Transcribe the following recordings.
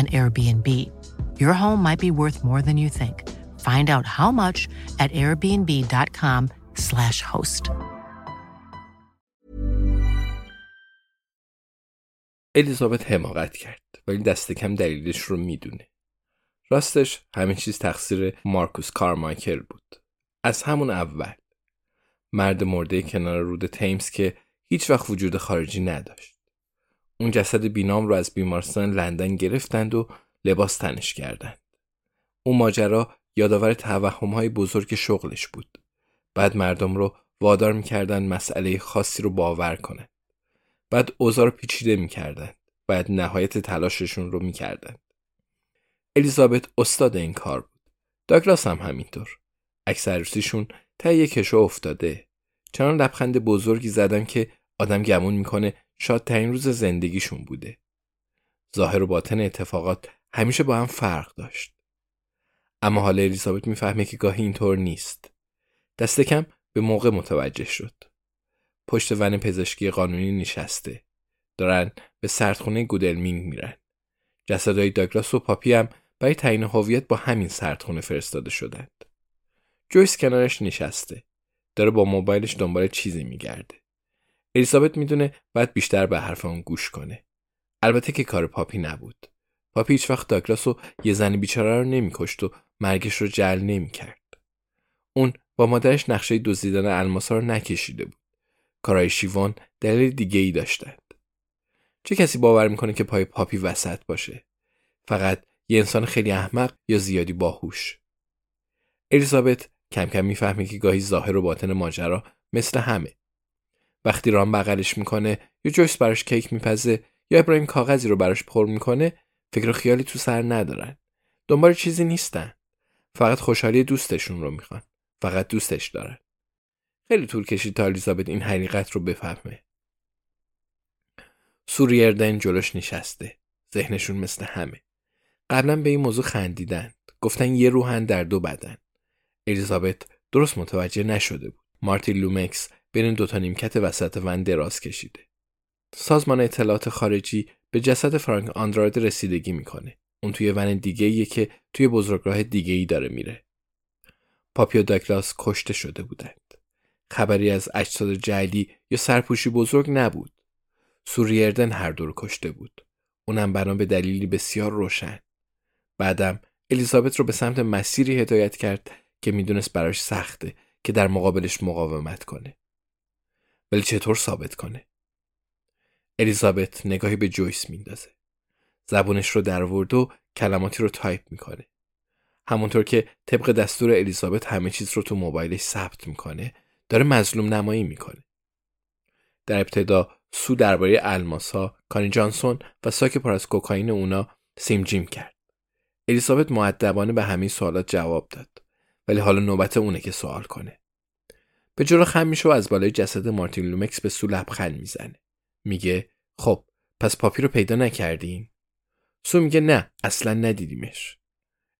an Airbnb. Your home might be worth more than you think. Find out how much at airbnb.com/slash host. الیزابت حماقت کرد ولی دست کم دلیلش رو می‌دونه. راستش همه چیز تقصیر مارکوس کارمایکل بود. از همون اول. مرد مرده کنار رود تیمز که هیچ وقت وجود خارجی نداشت. اون جسد بینام رو از بیمارستان لندن گرفتند و لباس تنش کردند. اون ماجرا یادآور توهمهای بزرگ شغلش بود. بعد مردم رو وادار می‌کردن مسئله خاصی رو باور کنند. بعد اوضاع رو پیچیده می‌کردند. بعد نهایت تلاششون رو می‌کردند. الیزابت استاد این کار بود. داگلاس هم همینطور. اکثرشون ته کشو افتاده. چنان لبخند بزرگی زدن که آدم گمون می‌کنه شادترین روز زندگیشون بوده. ظاهر و باطن اتفاقات همیشه با هم فرق داشت. اما حالا الیزابت می‌فهمه که گاهی اینطور نیست. دست کم به موقع متوجه شد. پشت ون پزشکی قانونی نشسته. دارن به سردخونه گودلمینگ میرن. جسدهای داگلاس و پاپی هم برای تعیین هویت با همین سردخونه فرستاده شدند. جویس کنارش نشسته. داره با موبایلش دنبال چیزی میگرده. الیزابت می‌دونه باید بیشتر به حرف اون گوش کنه. البته که کار پاپی نبود. پاپی هیچ وقت داگلاس و یه زن بیچاره رو نمیکشت و مرگش رو جل نمی‌کرد. اون با مادرش نقشه دزدیدن الماسا رو نکشیده بود. کارهای شیوان دلیل دیگه ای داشتند. چه کسی باور می‌کنه که پای پاپی وسط باشه؟ فقط یه انسان خیلی احمق یا زیادی باهوش. الیزابت کم کم می‌فهمه که گاهی ظاهر و باطن ماجرا مثل همه. وقتی رام بغلش می‌کنه یا جویس براش کیک میپزه یا ابراهیم کاغذی رو براش پر می‌کنه فکر خیالی تو سر ندارن. دنبال چیزی نیستن. فقط خوشحالی دوستشون رو می‌خوان. فقط دوستش دارن. خیلی طول کشید تا الیزابت این حقیقت رو بفهمه. سوریردن جلوش نشسته. ذهنشون مثل همه. قبلا به این موضوع خندیدن گفتن یه روحن در دو بدن. الیزابت درست متوجه نشده بود. مارتین لومکس بین دوتا نیمکت وسط ون دراز کشیده. سازمان اطلاعات خارجی به جسد فرانک آندراد رسیدگی می‌کنه. اون توی ون دیگه ایه که توی بزرگراه دیگه ای داره میره. پاپی و داگلاس کشته شده بودند. خبری از اجساد جعلی یا سرپوشی بزرگ نبود. سوریردن هر دو رو کشته بود. اونم برام به دلیلی بسیار روشن. بعدم الیزابت رو به سمت مسیری هدایت کرد که می‌دونست براش سخته که در مقابلش مقاومت کنه. ولی چطور ثابت کنه؟ الیزابت نگاهی به جویس میندازه. زبونش رو دراورد و کلماتی رو تایپ می‌کنه. همونطور که طبق دستور الیزابت همه چیز رو تو موبایلش ثبت می‌کنه داره مظلوم نمایی می‌کنه. در ابتدا سو درباره الماسا، کانی جانسون و ساک پر از کوکائین اونا سین جیم کرد. الیزابت مؤدبانه به همین سوالات جواب داد. ولی حالا نوبت اونه که سوال کنه. به جلو خم میشه و از بالای جسد مارتین لومکس به سو لبخند می‌زنه. میگه خب پس پاپی رو پیدا نکردین؟ سو میگه نه اصلا ندیدیمش.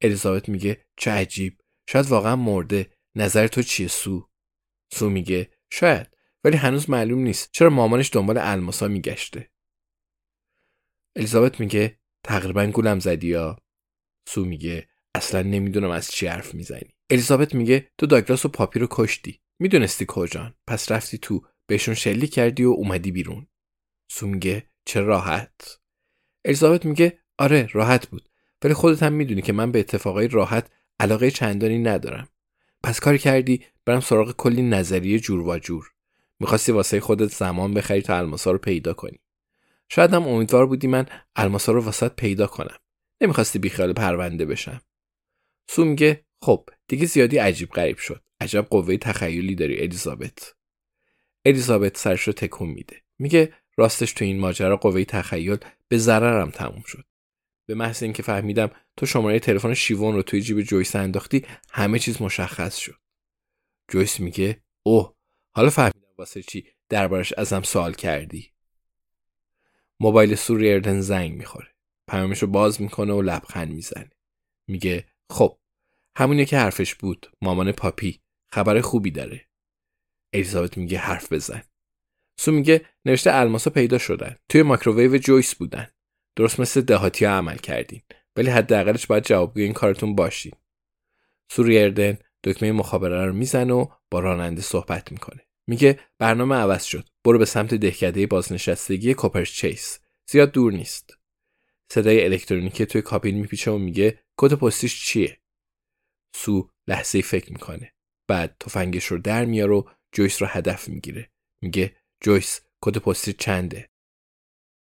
الیزابت میگه چه عجیب شاید واقعا مرده. نظر تو چیه سو؟ سو میگه شاید ولی هنوز معلوم نیست چرا مامانش دنبال الماسا میگشته. الیزابت میگه تقریبا گولم زدی ها؟ سو میگه اصلا نمی‌دونم از چی حرف می‌زنی. الیزابت میگه تو داگلاس و پاپی رو کشتی. می‌دونستی کجان؟ پس رفتی تو بهشون شلی کردی و اومدی بیرون. سو میگه چه راحت. الیزابت میگه آره راحت بود. ولی خودت هم می‌دونی که من به اتفاقای راحت علاقه چندانی ندارم. پس کاری کردی؟ برم سراغ کلی نظریه جور و جور. می‌خواستی واسه خودت زمان بخری تا الماسا رو پیدا کنی. شاید هم امیدوار بودی من الماسا رو واسط پیدا کنم. نمی‌خواستی بیخیال پرونده بشم. سو میگه خب دیگه زیادی عجیب غریب شد. عجب قوه تخیلی داری الیزابت. الیزابت سرش رو تکون میده. میگه راستش تو این ماجرا قوه تخیل به ضررم تموم شد. به محض اینکه فهمیدم تو شماره تلفن شیوون رو توی جیب جویس انداختی همه چیز مشخص شد. جویس میگه اوه حالا فهمیدم واسه چی دربارش ازم سوال کردی. موبایل سو ریردن زنگ می‌خوره. پیامش رو باز می‌کنه و لبخند می‌زنه. میگه خب همونی که حرفش بود مامان پاپی. خبر خوبی داره. الیزابت میگه حرف بزن. سو میگه نوشته الماسا پیدا شدن. توی مایکروویو جویس بودن. درست مثل دهاتی ها عمل کردین. ولی حداقلش باید جوابگوی این کارتون باشین. سو ریردن دکمه مخابره رو می‌زنه و با راننده صحبت می‌کنه. میگه برنامه عوض شد. برو به سمت دهکده بازنشستگی کوپرس چیس زیاد دور نیست. صدای الکترونیکی توی کابین میپیچه و میگه کد پستیش چیه؟ سو لحظه فکر می‌کنه. بعد تفنگش رو در میاره و جویس رو هدف می‌گیره. میگه جویس کد پستی چنده؟